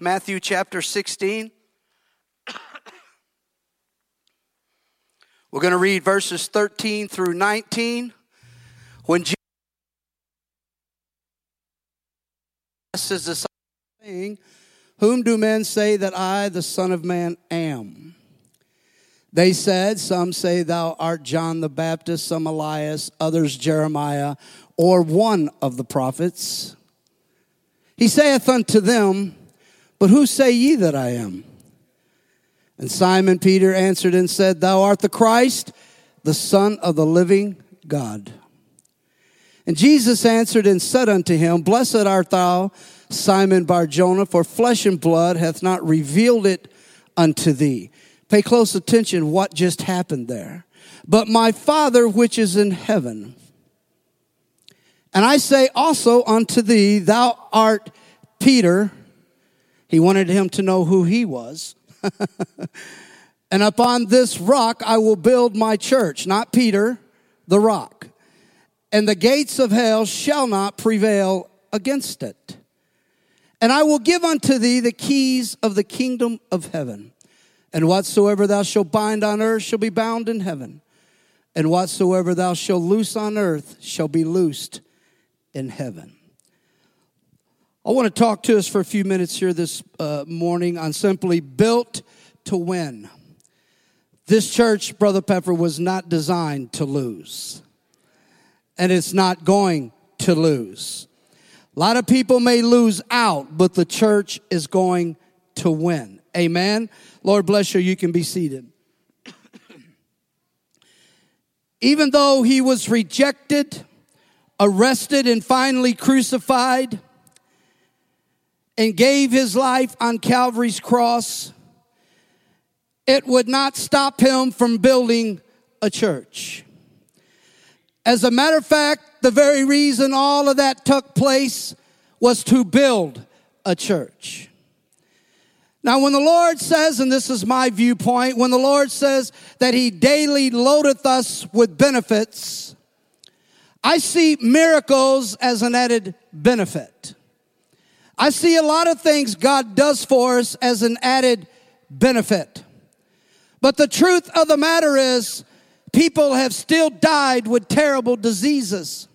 Matthew chapter 16. We're going to read verses 13 through 19. When Jesus disciples, saying, Whom do men say that I, the Son of Man, am? They said, Some say thou art John the Baptist, some Elias, others Jeremiah, or one of the prophets. He saith unto them, But who say ye that I am? And Simon Peter answered and said, Thou art the Christ, the Son of the living God. And Jesus answered and said unto him, Blessed art thou, Simon Barjona, for flesh and blood hath not revealed it unto thee. Pay close attention what just happened there. But my Father which is in heaven. And I say also unto thee, Thou art Peter. He wanted him to know who he was. and upon this rock I will build my church, not Peter, the rock. And the gates of hell shall not prevail against it. And I will give unto thee the keys of the kingdom of heaven. And whatsoever thou shalt bind on earth shall be bound in heaven. And whatsoever thou shalt loose on earth shall be loosed in heaven. I want to talk to us for a few minutes here this uh, morning on simply built to win. This church, Brother Pepper, was not designed to lose, and it's not going to lose. A lot of people may lose out, but the church is going to win. Amen. Lord bless you. You can be seated. Even though he was rejected, arrested, and finally crucified, and gave his life on Calvary's cross, it would not stop him from building a church. As a matter of fact, the very reason all of that took place was to build a church. Now, when the Lord says, and this is my viewpoint, when the Lord says that He daily loadeth us with benefits, I see miracles as an added benefit. I see a lot of things God does for us as an added benefit. But the truth of the matter is, people have still died with terrible diseases.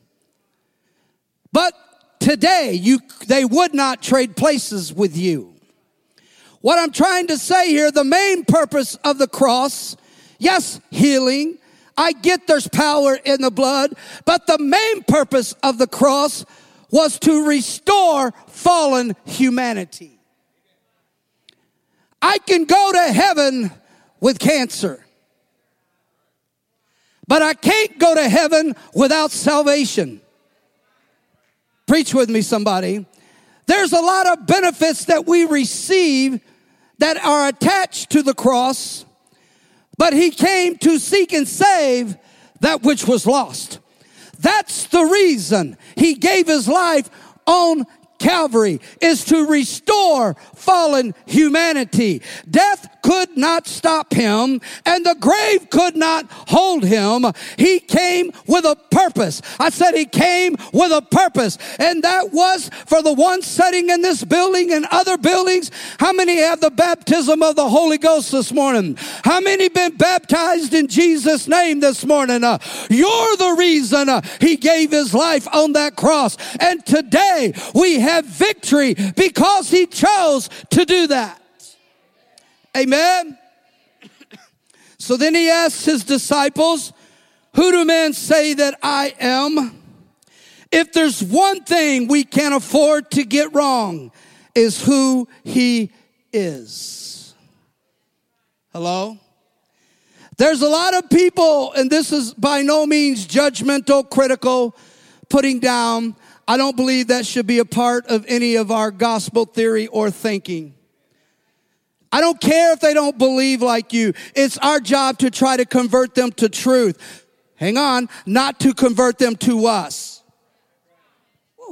But today, you, they would not trade places with you. What I'm trying to say here, the main purpose of the cross, yes, healing. I get there's power in the blood, but the main purpose of the cross was to restore fallen humanity. I can go to heaven with cancer, but I can't go to heaven without salvation. Preach with me, somebody. There's a lot of benefits that we receive that are attached to the cross, but he came to seek and save that which was lost. That's the reason he gave his life on Calvary is to restore fallen humanity. Death could not stop him and the grave could not hold him. He came with a purpose. I said he came with a purpose and that was for the one sitting in this building and other buildings. How many have the baptism of the Holy Ghost this morning? How many been baptized in Jesus name this morning? Uh, you're the reason uh, he gave his life on that cross. And today we have victory because he chose to do that. Amen. So then he asks his disciples, Who do men say that I am? If there's one thing we can't afford to get wrong, is who he is. Hello? There's a lot of people, and this is by no means judgmental, critical, putting down. I don't believe that should be a part of any of our gospel theory or thinking. I don't care if they don't believe like you. It's our job to try to convert them to truth. Hang on, not to convert them to us.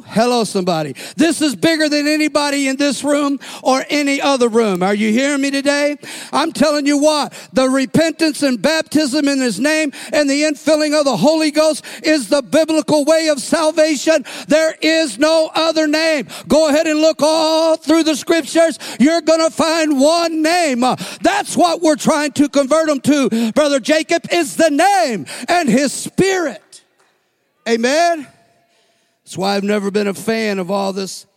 Hello, somebody. This is bigger than anybody in this room or any other room. Are you hearing me today? I'm telling you what, the repentance and baptism in His name and the infilling of the Holy Ghost is the biblical way of salvation. There is no other name. Go ahead and look all through the scriptures. You're going to find one name. That's what we're trying to convert them to, Brother Jacob, is the name and His Spirit. Amen. That's why I've never been a fan of all this.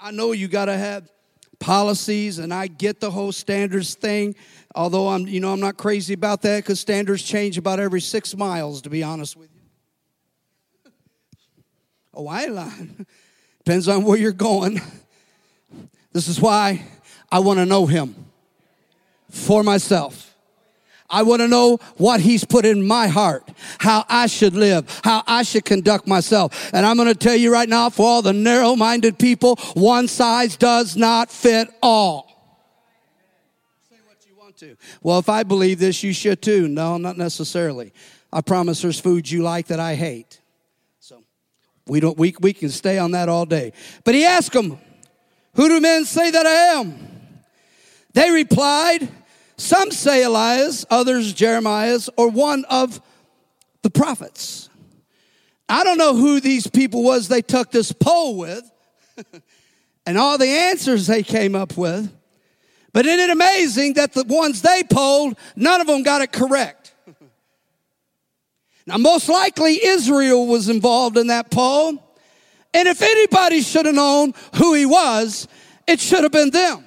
I, know you got to have policies, and I get the whole standards thing. Although I'm, you know, I'm not crazy about that because standards change about every six miles. To be honest with you. Oh, I lying. Depends on where you're going. This is why I want to know Him for myself. I want to know what he's put in my heart, how I should live, how I should conduct myself. And I'm going to tell you right now, for all the narrow minded people, one size does not fit all. Say what you want to. Well, if I believe this, you should too. No, not necessarily. I promise there's foods you like that I hate. So we don't, we, we can stay on that all day. But he asked them, who do men say that I am? They replied, some say Elias, others Jeremiah's, or one of the prophets. I don't know who these people was they took this poll with and all the answers they came up with. But isn't it amazing that the ones they polled, none of them got it correct? now, most likely Israel was involved in that poll. And if anybody should have known who he was, it should have been them.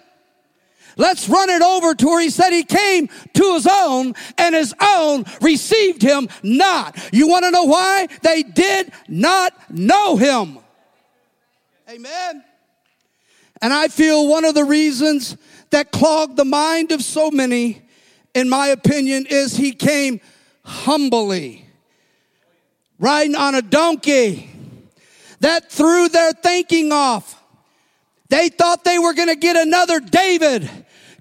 Let's run it over to where he said he came to his own and his own received him not. You want to know why? They did not know him. Amen. And I feel one of the reasons that clogged the mind of so many, in my opinion, is he came humbly, riding on a donkey that threw their thinking off. They thought they were going to get another David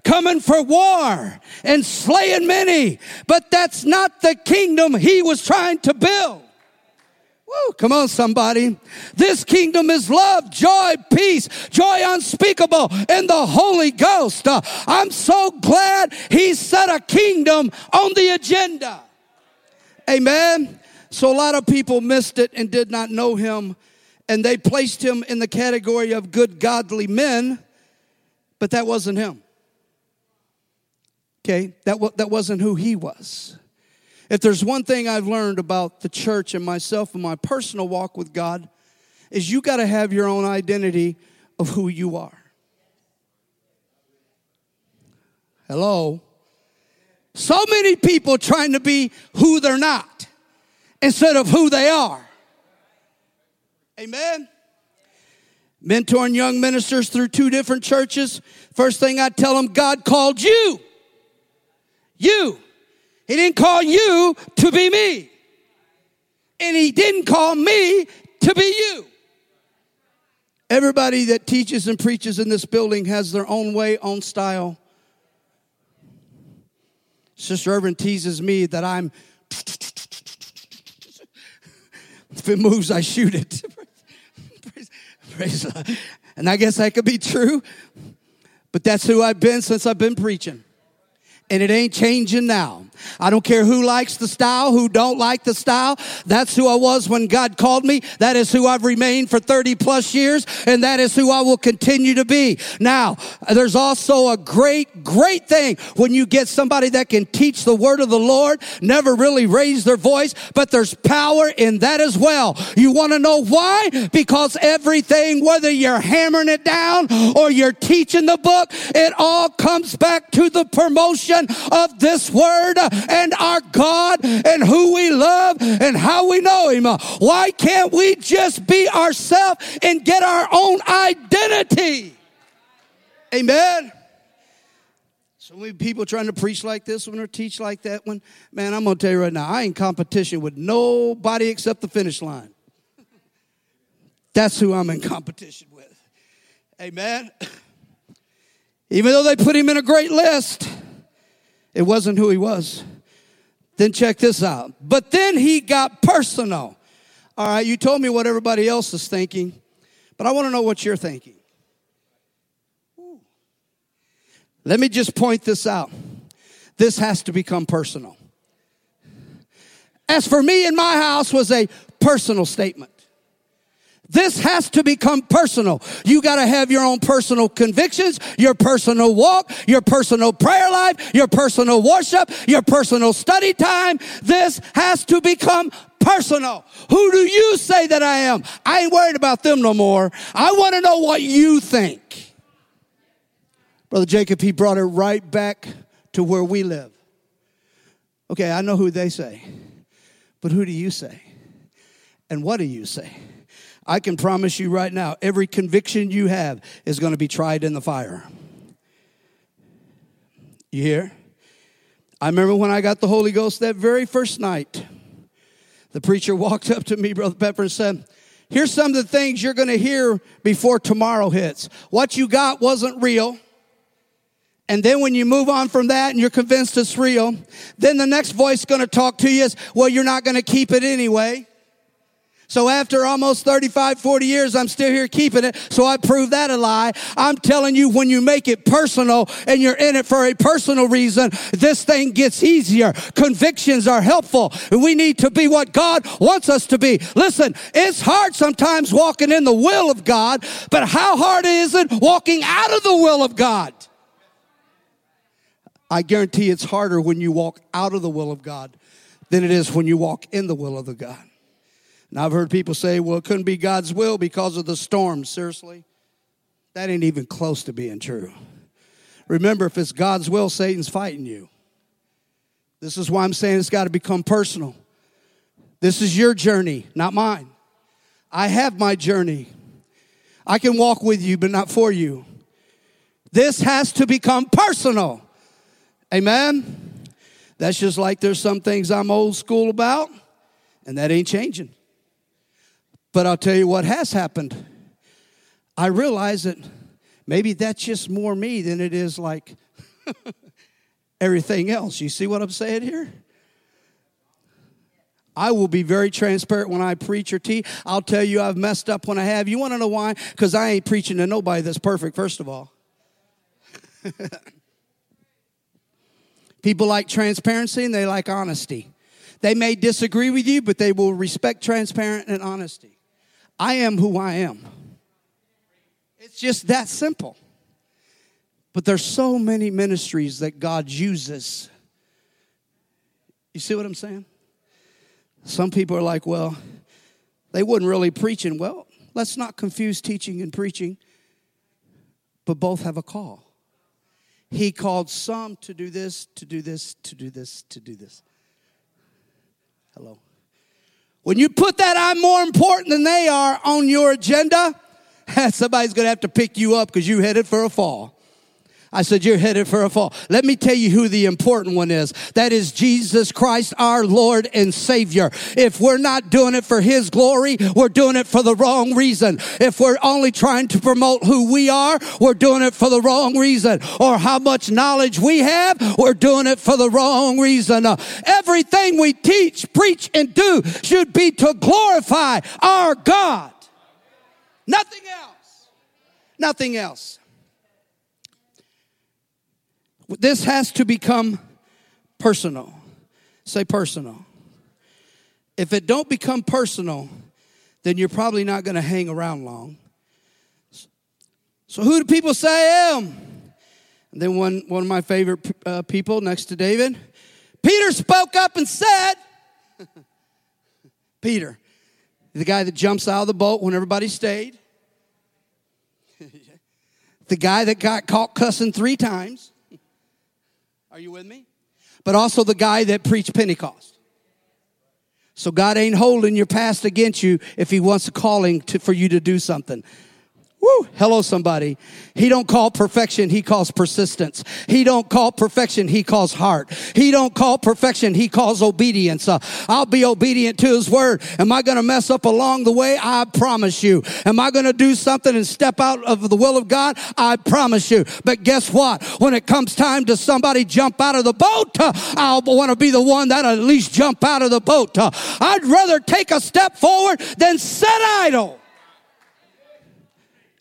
coming for war and slaying many. But that's not the kingdom he was trying to build. Woo, come on, somebody. This kingdom is love, joy, peace, joy unspeakable in the Holy Ghost. Uh, I'm so glad he set a kingdom on the agenda. Amen. So a lot of people missed it and did not know him, and they placed him in the category of good, godly men, but that wasn't him. Okay, that, that wasn't who he was. If there's one thing I've learned about the church and myself and my personal walk with God, is you got to have your own identity of who you are. Hello? So many people trying to be who they're not instead of who they are. Amen. Mentoring young ministers through two different churches. First thing I tell them, God called you. You. He didn't call you to be me. And he didn't call me to be you. Everybody that teaches and preaches in this building has their own way, own style. Sister Irvin teases me that I'm, if it moves, I shoot it. praise, praise, and I guess that could be true, but that's who I've been since I've been preaching and it ain't changing now. I don't care who likes the style, who don't like the style. That's who I was when God called me. That is who I've remained for 30 plus years, and that is who I will continue to be. Now, there's also a great, great thing when you get somebody that can teach the word of the Lord, never really raise their voice, but there's power in that as well. You want to know why? Because everything, whether you're hammering it down or you're teaching the book, it all comes back to the promotion of this word and our God and who we love and how we know Him. Why can't we just be ourselves and get our own identity? Amen. So many people trying to preach like this one or teach like that one. Man, I'm gonna tell you right now, I ain't competition with nobody except the finish line. That's who I'm in competition with. Amen. Even though they put him in a great list, it wasn't who he was. Then check this out. But then he got personal. All right, you told me what everybody else is thinking. But I want to know what you're thinking. Let me just point this out. This has to become personal. As for me in my house was a personal statement. This has to become personal. You got to have your own personal convictions, your personal walk, your personal prayer life, your personal worship, your personal study time. This has to become personal. Who do you say that I am? I ain't worried about them no more. I want to know what you think. Brother Jacob, he brought it right back to where we live. Okay, I know who they say, but who do you say? And what do you say? I can promise you right now, every conviction you have is going to be tried in the fire. You hear? I remember when I got the Holy Ghost that very first night, the preacher walked up to me, Brother Pepper, and said, Here's some of the things you're going to hear before tomorrow hits. What you got wasn't real. And then when you move on from that and you're convinced it's real, then the next voice going to talk to you is, well, you're not going to keep it anyway. So after almost 35, 40 years, I'm still here keeping it. So I prove that a lie. I'm telling you, when you make it personal and you're in it for a personal reason, this thing gets easier. Convictions are helpful. We need to be what God wants us to be. Listen, it's hard sometimes walking in the will of God, but how hard is it walking out of the will of God? I guarantee it's harder when you walk out of the will of God than it is when you walk in the will of the God. Now, I've heard people say, well, it couldn't be God's will because of the storm. Seriously? That ain't even close to being true. Remember, if it's God's will, Satan's fighting you. This is why I'm saying it's got to become personal. This is your journey, not mine. I have my journey. I can walk with you, but not for you. This has to become personal. Amen? That's just like there's some things I'm old school about, and that ain't changing. But I'll tell you what has happened. I realize that maybe that's just more me than it is like everything else. You see what I'm saying here? I will be very transparent when I preach or teach. I'll tell you I've messed up when I have. You want to know why? Because I ain't preaching to nobody that's perfect, first of all. People like transparency and they like honesty. They may disagree with you, but they will respect transparent and honesty. I am who I am. It's just that simple. But there's so many ministries that God uses. You see what I'm saying? Some people are like, well, they wasn't really preaching. Well, let's not confuse teaching and preaching, but both have a call. He called some to do this, to do this, to do this, to do this. Hello. When you put that I'm more important than they are on your agenda, somebody's going to have to pick you up because you headed for a fall. I said, You're headed for a fall. Let me tell you who the important one is. That is Jesus Christ, our Lord and Savior. If we're not doing it for His glory, we're doing it for the wrong reason. If we're only trying to promote who we are, we're doing it for the wrong reason. Or how much knowledge we have, we're doing it for the wrong reason. Uh, everything we teach, preach, and do should be to glorify our God. Nothing else. Nothing else. This has to become personal. Say personal. If it don't become personal, then you're probably not going to hang around long. So who do people say I am? And then one, one of my favorite uh, people next to David, Peter spoke up and said, Peter, the guy that jumps out of the boat when everybody stayed, the guy that got caught cussing three times, are you with me? But also the guy that preached Pentecost. So God ain't holding your past against you if he wants a calling to, for you to do something. Woo, hello somebody. He don't call perfection, he calls persistence. He don't call perfection, he calls heart. He don't call perfection, he calls obedience. Uh, I'll be obedient to his word. Am I going to mess up along the way? I promise you. Am I going to do something and step out of the will of God? I promise you. But guess what? When it comes time to somebody jump out of the boat, uh, I'll want to be the one that at least jump out of the boat. Uh, I'd rather take a step forward than sit idle.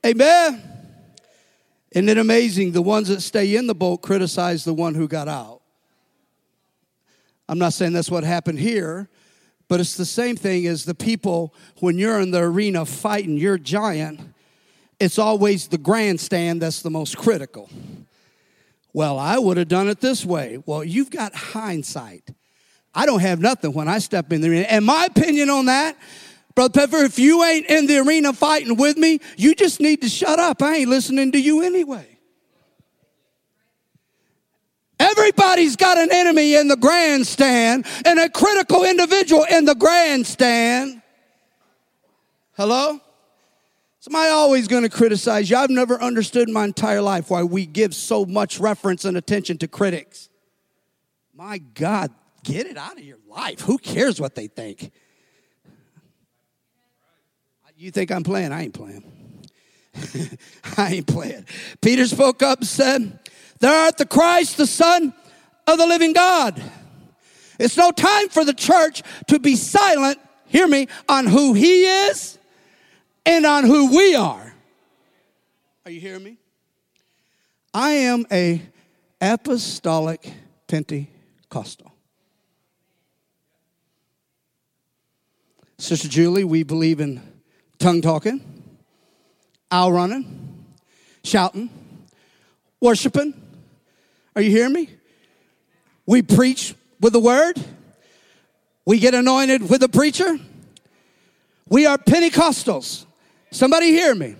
Amen. Isn't it amazing? The ones that stay in the boat criticize the one who got out. I'm not saying that's what happened here, but it's the same thing as the people when you're in the arena fighting your giant, it's always the grandstand that's the most critical. Well, I would have done it this way. Well, you've got hindsight. I don't have nothing when I step in the arena. And my opinion on that, Brother Pepper, if you ain't in the arena fighting with me, you just need to shut up. I ain't listening to you anyway. Everybody's got an enemy in the grandstand and a critical individual in the grandstand. Hello? Somebody always going to criticize you. I've never understood my entire life why we give so much reference and attention to critics. My God, get it out of your life. Who cares what they think? You think I'm playing? I ain't playing. I ain't playing. Peter spoke up and said, Thou art the Christ, the Son of the living God. It's no time for the church to be silent, hear me, on who he is and on who we are. Are you hearing me? I am a apostolic Pentecostal. Sister Julie, we believe in tongue talking, owl running, shouting, worshiping. Are you hearing me? We preach with the word. We get anointed with the preacher. We are Pentecostals. Somebody hear me.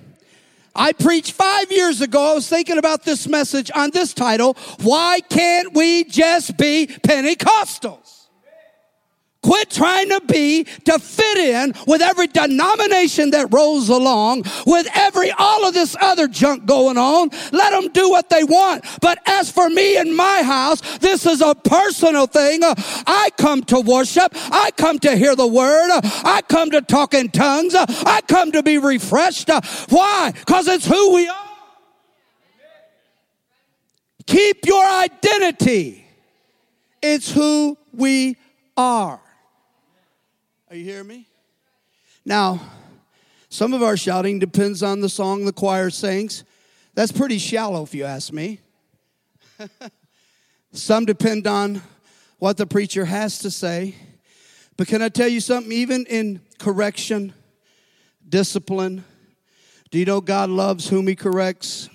I preached five years ago. I was thinking about this message on this title Why Can't We Just Be Pentecostals? Quit trying to be to fit in with every denomination that rolls along, with every all of this other junk going on. Let them do what they want. But as for me and my house, this is a personal thing. I come to worship. I come to hear the word. I come to talk in tongues. I come to be refreshed. Why? Because it's who we are. Keep your identity. It's who we are. Are you hearing me? Now, some of our shouting depends on the song the choir sings. That's pretty shallow, if you ask me. some depend on what the preacher has to say. But can I tell you something? Even in correction, discipline, do you know God loves whom He corrects?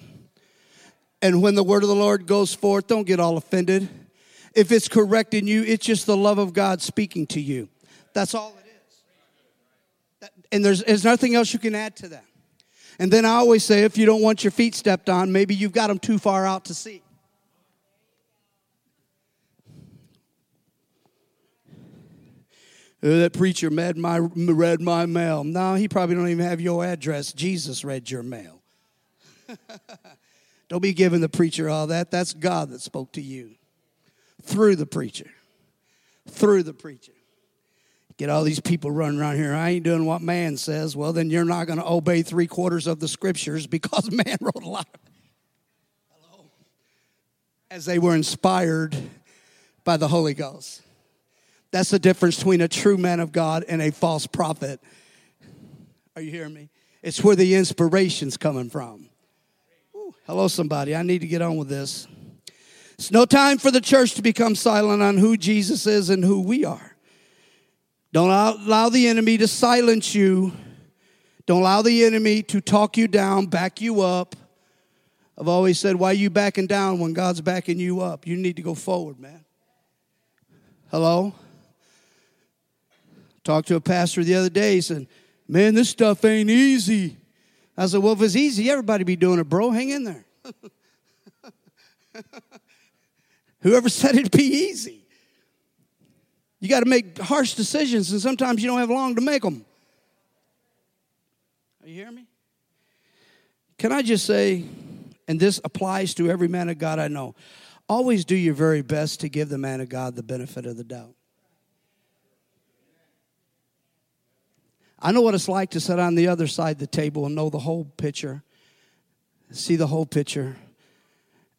And when the word of the Lord goes forth, don't get all offended. If it's correcting you, it's just the love of God speaking to you. That's all and there's, there's nothing else you can add to that. And then I always say if you don't want your feet stepped on, maybe you've got them too far out to see. Oh, that preacher read my, read my mail. No, he probably don't even have your address. Jesus read your mail. don't be giving the preacher all that. That's God that spoke to you through the preacher. Through the preacher. Get all these people running around here. I ain't doing what man says. Well, then you're not going to obey three quarters of the scriptures because man wrote a lot. Hello. As they were inspired by the Holy Ghost. That's the difference between a true man of God and a false prophet. Are you hearing me? It's where the inspiration's coming from. Ooh, hello, somebody. I need to get on with this. It's no time for the church to become silent on who Jesus is and who we are. Don't allow the enemy to silence you. Don't allow the enemy to talk you down, back you up. I've always said, why are you backing down when God's backing you up? You need to go forward, man. Hello? Talked to a pastor the other day. He said, man, this stuff ain't easy. I said, well, if it's easy, everybody be doing it, bro. Hang in there. Whoever said it'd be easy? You got to make harsh decisions, and sometimes you don't have long to make them. Are you hearing me? Can I just say, and this applies to every man of God I know, always do your very best to give the man of God the benefit of the doubt. I know what it's like to sit on the other side of the table and know the whole picture, see the whole picture.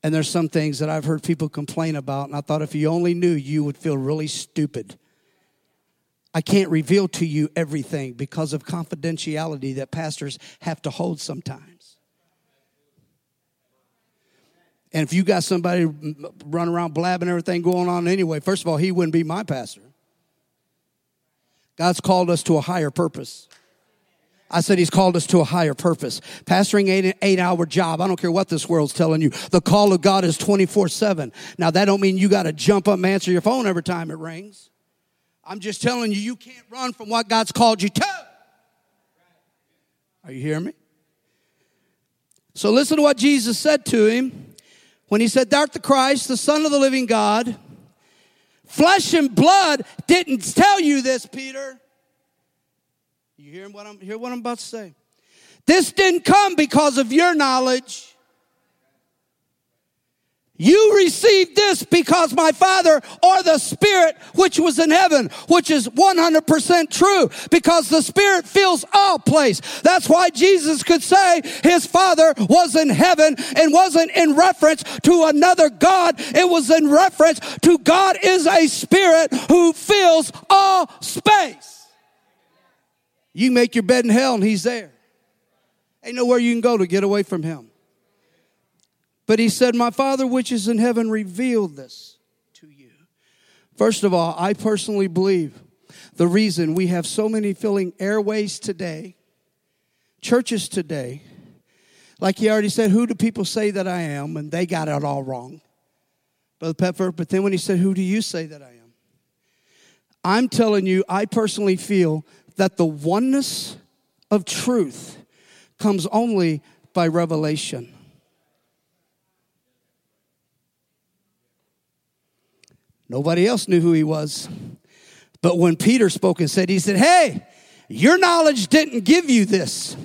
And there's some things that I've heard people complain about, and I thought if you only knew, you would feel really stupid. I can't reveal to you everything because of confidentiality that pastors have to hold sometimes. And if you got somebody running around blabbing everything going on anyway, first of all, he wouldn't be my pastor. God's called us to a higher purpose. I said he's called us to a higher purpose. Pastoring eight, eight hour job. I don't care what this world's telling you. The call of God is 24 seven. Now that don't mean you got to jump up and answer your phone every time it rings. I'm just telling you, you can't run from what God's called you to. Are you hearing me? So listen to what Jesus said to him when he said, Thou art the Christ, the Son of the living God. Flesh and blood didn't tell you this, Peter. You hear what I'm hear what I'm about to say? This didn't come because of your knowledge. You received this because my Father or the Spirit which was in heaven, which is 100% true because the Spirit fills all place. That's why Jesus could say his Father was in heaven and wasn't in reference to another God. It was in reference to God is a Spirit who fills all space. You make your bed in hell and he's there. Ain't nowhere you can go to get away from him. But he said, My Father which is in heaven revealed this to you. First of all, I personally believe the reason we have so many filling airways today, churches today, like he already said, who do people say that I am? And they got it all wrong. Brother Pepper, but then when he said, Who do you say that I am? I'm telling you, I personally feel that the oneness of truth comes only by revelation. Nobody else knew who he was. But when Peter spoke and said, he said, Hey, your knowledge didn't give you this.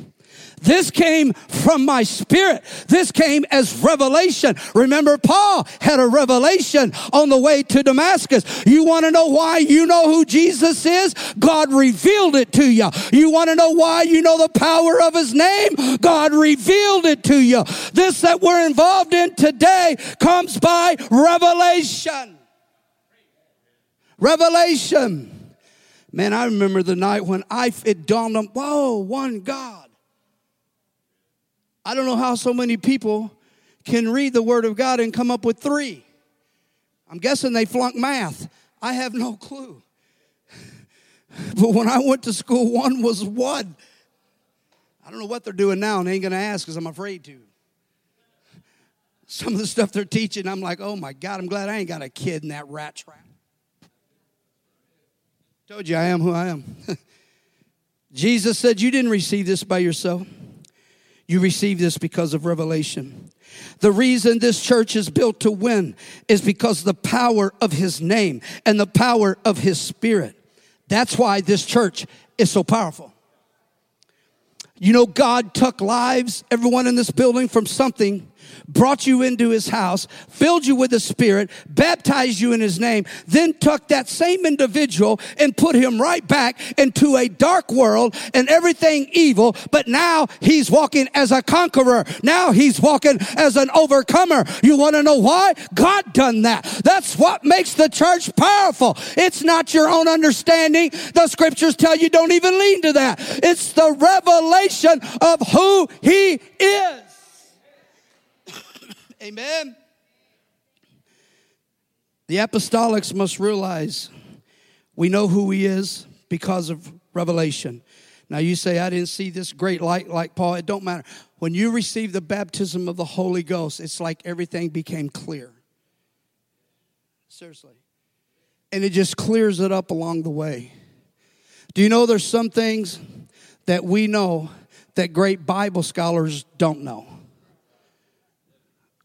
This came from my spirit. This came as revelation. Remember, Paul had a revelation on the way to Damascus. You want to know why you know who Jesus is? God revealed it to you. You want to know why you know the power of his name? God revealed it to you. This that we're involved in today comes by revelation. Revelation. Man, I remember the night when I it dawned on, whoa, one God. I don't know how so many people can read the Word of God and come up with three. I'm guessing they flunk math. I have no clue. But when I went to school, one was one. I don't know what they're doing now, and I ain't gonna ask because I'm afraid to. Some of the stuff they're teaching, I'm like, oh my God, I'm glad I ain't got a kid in that rat trap. Told you I am who I am. Jesus said, You didn't receive this by yourself. You receive this because of revelation. The reason this church is built to win is because the power of his name and the power of his spirit. That's why this church is so powerful. You know, God took lives, everyone in this building, from something brought you into his house, filled you with the Spirit, baptized you in his name, then took that same individual and put him right back into a dark world and everything evil. But now he's walking as a conqueror. Now he's walking as an overcomer. You want to know why? God done that. That's what makes the church powerful. It's not your own understanding. The scriptures tell you don't even lean to that. It's the revelation of who he is. Amen. The apostolics must realize we know who he is because of revelation. Now you say I didn't see this great light like Paul. It don't matter. When you receive the baptism of the Holy Ghost, it's like everything became clear. Seriously. And it just clears it up along the way. Do you know there's some things that we know that great Bible scholars don't know?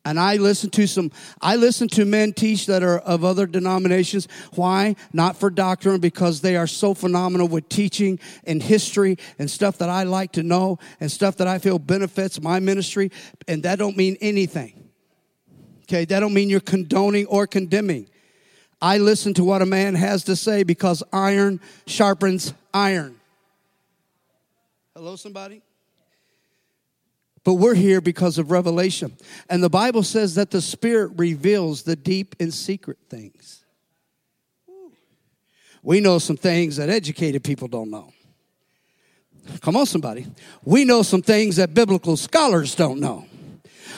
And I listen to some, I listen to men teach that are of other denominations. Why? Not for doctrine, because they are so phenomenal with teaching and history and stuff that I like to know and stuff that I feel benefits my ministry. And that don't mean anything. Okay, that don't mean you're condoning or condemning. I listen to what a man has to say because iron sharpens iron. Hello, somebody? But we're here because of revelation. And the Bible says that the Spirit reveals the deep and secret things. We know some things that educated people don't know. Come on, somebody. We know some things that biblical scholars don't know.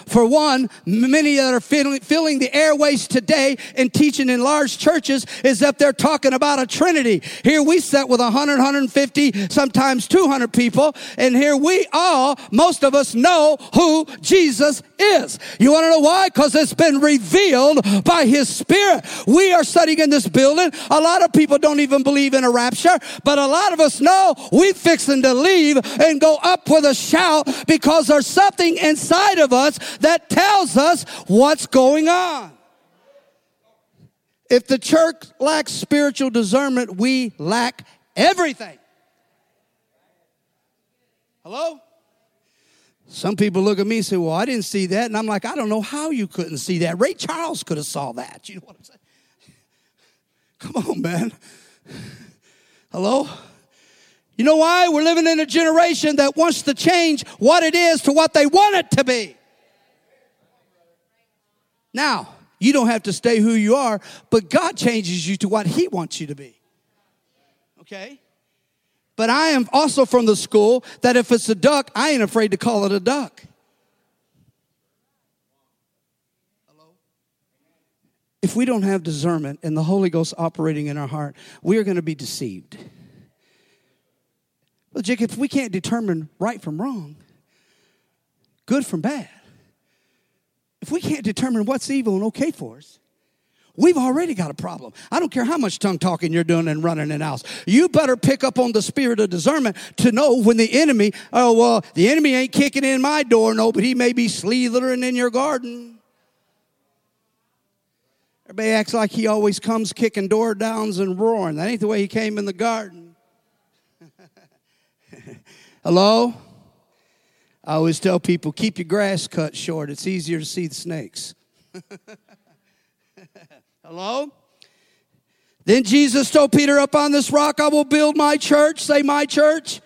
For one, many that are filling, the airways today and teaching in large churches is that they're talking about a Trinity. Here we sit with 100, 150, sometimes 200 people, and here we all, most of us know who Jesus is. You want to know why? Because it's been revealed by His Spirit. We are studying in this building. A lot of people don't even believe in a rapture, but a lot of us know we fixing to leave and go up with a shout because there's something inside of us that tells us what's going on. If the church lacks spiritual discernment, we lack everything. Hello? Some people look at me and say, Well, I didn't see that. And I'm like, I don't know how you couldn't see that. Ray Charles could have saw that. You know what I'm saying? Come on, man. Hello? You know why? We're living in a generation that wants to change what it is to what they want it to be. Now, you don't have to stay who you are, but God changes you to what He wants you to be. Okay? But I am also from the school that if it's a duck, I ain't afraid to call it a duck. Hello? If we don't have discernment and the Holy Ghost operating in our heart, we are going to be deceived. Well, Jake, if we can't determine right from wrong, good from bad, if we can't determine what's evil and okay for us, we've already got a problem. I don't care how much tongue talking you're doing and running in house. You better pick up on the spirit of discernment to know when the enemy, oh, well, the enemy ain't kicking in my door, no, but he may be slithering in your garden. Everybody acts like he always comes kicking door downs and roaring. That ain't the way he came in the garden. Hello? I always tell people keep your grass cut short. It's easier to see the snakes. Hello? Then Jesus told Peter, Up on this rock I will build my church. Say, my church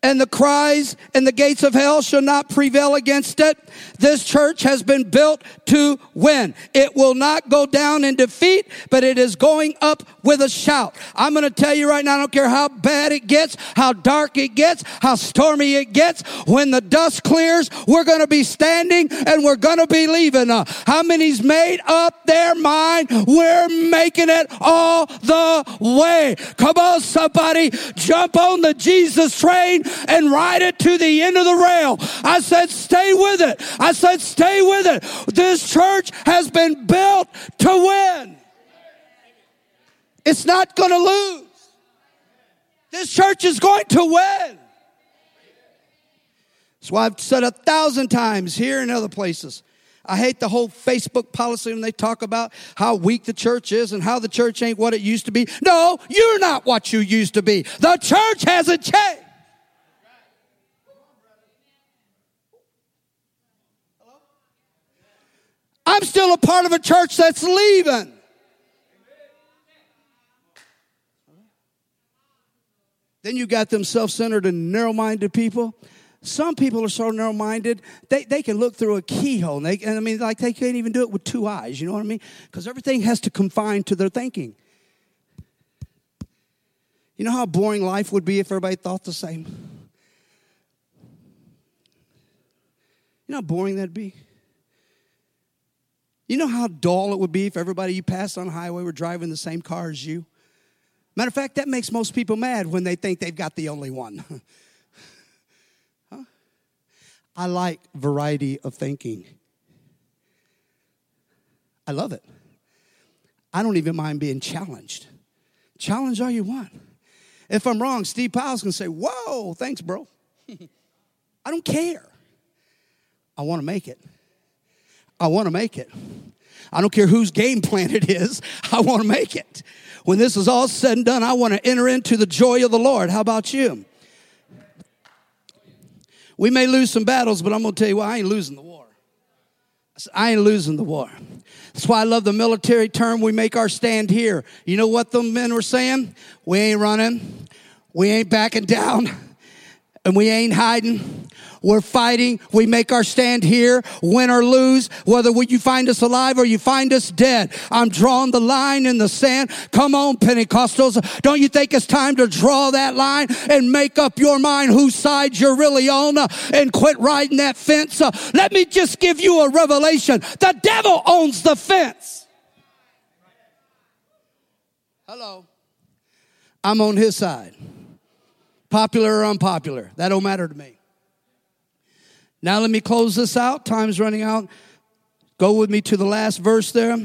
and the cries and the gates of hell shall not prevail against it. This church has been built to win. It will not go down in defeat, but it is going up with a shout. I'm going to tell you right now, I don't care how bad it gets, how dark it gets, how stormy it gets. When the dust clears, we're going to be standing and we're going to be leaving. Uh, how many's made up their mind? We're making it all the way. Come on, somebody, jump on the Jesus train and ride it to the end of the rail. I said, stay with it. I said, stay with it. This church has been built to win. It's not going to lose. This church is going to win. That's why I've said a thousand times here and other places. I hate the whole Facebook policy when they talk about how weak the church is and how the church ain't what it used to be. No, you're not what you used to be. The church hasn't changed. I'm still a part of a church that's leaving. Then you got them self centered and narrow minded people. Some people are so narrow minded, they, they can look through a keyhole. And, they, and I mean, like they can't even do it with two eyes. You know what I mean? Because everything has to confine to their thinking. You know how boring life would be if everybody thought the same? You know how boring that'd be? You know how dull it would be if everybody you passed on the highway were driving the same car as you? Matter of fact, that makes most people mad when they think they've got the only one. huh? I like variety of thinking. I love it. I don't even mind being challenged. Challenge all you want. If I'm wrong, Steve Pyles gonna say, Whoa, thanks, bro. I don't care. I wanna make it. I want to make it. I don't care whose game plan it is, I want to make it. When this is all said and done, I want to enter into the joy of the Lord. How about you? We may lose some battles, but I'm going to tell you what, I ain't losing the war. I ain't losing the war. That's why I love the military term, we make our stand here. You know what the men were saying? We ain't running, we ain't backing down. And we ain't hiding. We're fighting. We make our stand here, win or lose, whether you find us alive or you find us dead. I'm drawing the line in the sand. Come on, Pentecostals. Don't you think it's time to draw that line and make up your mind whose side you're really on uh, and quit riding that fence? Uh, let me just give you a revelation. The devil owns the fence. Hello. I'm on his side. Popular or unpopular, that don't matter to me. Now let me close this out. Time's running out. Go with me to the last verse there.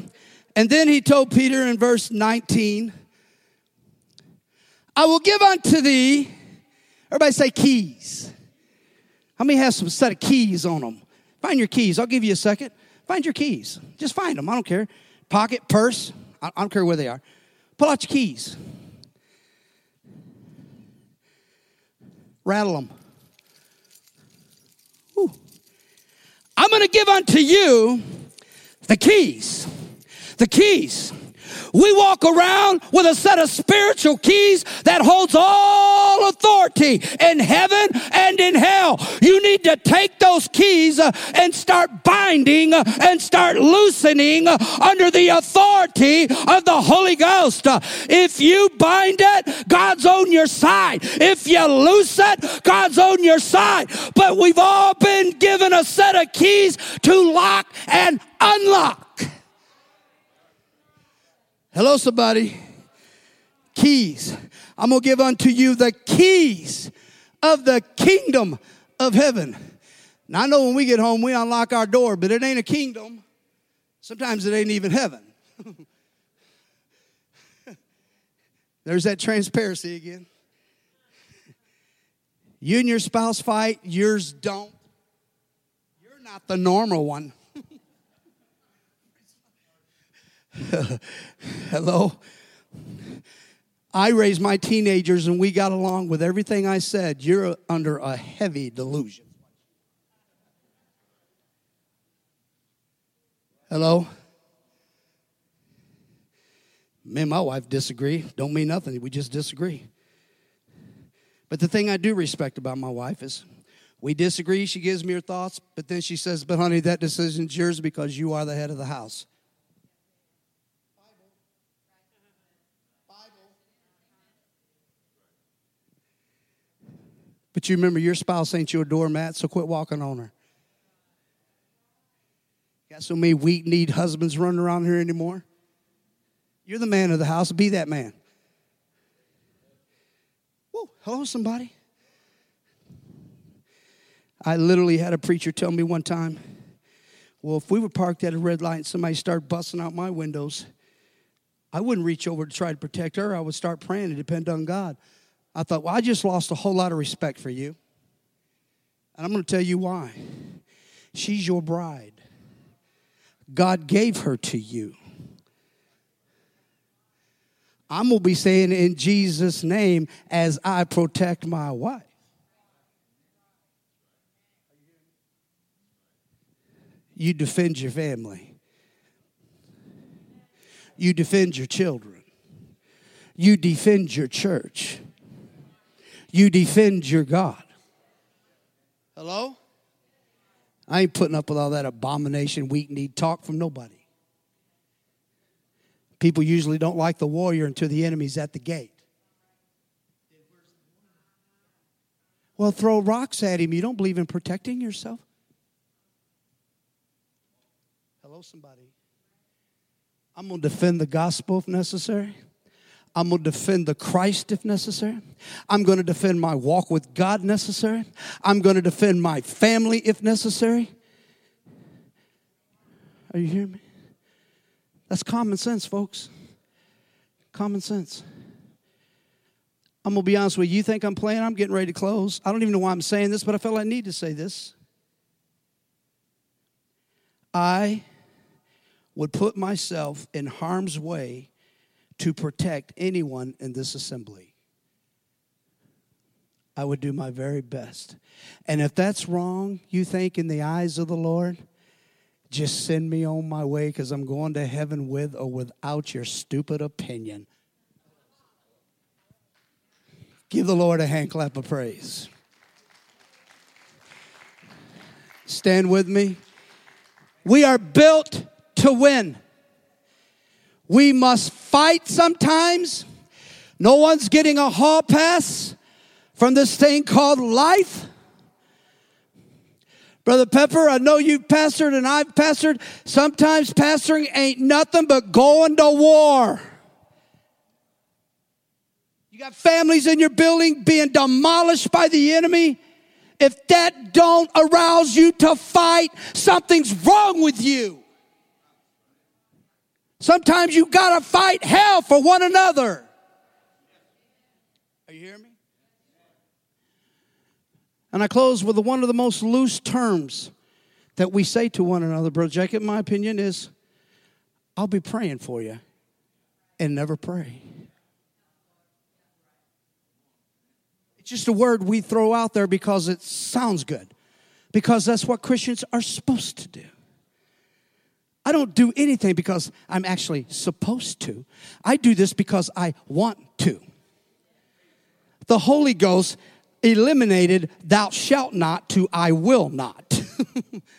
And then he told Peter in verse 19, I will give unto thee, everybody say keys. How many have some set of keys on them? Find your keys. I'll give you a second. Find your keys. Just find them. I don't care. Pocket, purse. I don't care where they are. Pull out your keys. Rattle them. I'm going to give unto you the keys. The keys. We walk around with a set of spiritual keys that holds all authority in heaven and in hell. You need to take those keys uh, and start binding uh, and start loosening uh, under the authority of the Holy Ghost. If you bind it, God's on your side. If you loose it, God's on your side. But we've all been given a set of keys to lock and unlock. Hello, somebody. Keys. I'm going to give unto you the keys of the kingdom of heaven. Now, I know when we get home, we unlock our door, but it ain't a kingdom. Sometimes it ain't even heaven. There's that transparency again. You and your spouse fight, yours don't. You're not the normal one. Hello? I raised my teenagers and we got along with everything I said. You're under a heavy delusion. Hello? Me and my wife disagree. Don't mean nothing. We just disagree. But the thing I do respect about my wife is we disagree. She gives me her thoughts, but then she says, But honey, that decision's yours because you are the head of the house. But you remember your spouse ain't your doormat, so quit walking on her. Got so many weak kneed husbands running around here anymore. You're the man of the house, be that man. Whoa, hello, somebody. I literally had a preacher tell me one time, well, if we were parked at a red light and somebody started busting out my windows, I wouldn't reach over to try to protect her. I would start praying and depend on God. I thought, well, I just lost a whole lot of respect for you. And I'm going to tell you why. She's your bride. God gave her to you. I'm going to be saying in Jesus' name as I protect my wife. You defend your family. You defend your children. You defend your church you defend your God. Hello? I ain't putting up with all that abomination, weak kneed talk from nobody. People usually don't like the warrior until the enemy's at the gate. Well, throw rocks at him. You don't believe in protecting yourself? Hello, somebody. I'm going to defend the gospel if necessary. I'm going to defend the Christ if necessary. I'm going to defend my walk with God necessary. I'm going to defend my family if necessary. Are you hearing me? That's common sense, folks. Common sense. I'm going to be honest with you. You think I'm playing? I'm getting ready to close. I don't even know why I'm saying this, but I felt I need to say this. I would put myself in harm's way to protect anyone in this assembly. I would do my very best. And if that's wrong, you think, in the eyes of the Lord, just send me on my way because I'm going to heaven with or without your stupid opinion. Give the Lord a hand clap of praise. Stand with me. We are built to win. We must fight sometimes. No one's getting a hall pass from this thing called life. Brother Pepper, I know you've pastored and I've pastored. Sometimes pastoring ain't nothing but going to war. You got families in your building being demolished by the enemy. If that don't arouse you to fight, something's wrong with you. Sometimes you gotta fight hell for one another. Are you hearing me? And I close with one of the most loose terms that we say to one another, Brother Jacob, my opinion, is I'll be praying for you and never pray. It's just a word we throw out there because it sounds good, because that's what Christians are supposed to do. I don't do anything because I'm actually supposed to. I do this because I want to. The Holy Ghost eliminated thou shalt not to I will not.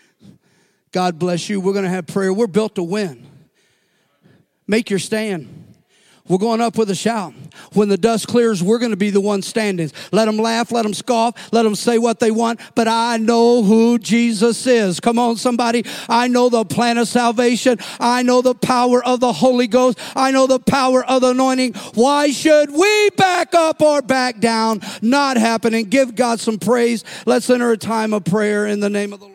God bless you. We're going to have prayer. We're built to win. Make your stand. We're going up with a shout. When the dust clears, we're going to be the ones standing. Let them laugh, let them scoff, let them say what they want, but I know who Jesus is. Come on, somebody. I know the plan of salvation. I know the power of the Holy Ghost. I know the power of the anointing. Why should we back up or back down? Not happening. Give God some praise. Let's enter a time of prayer in the name of the Lord.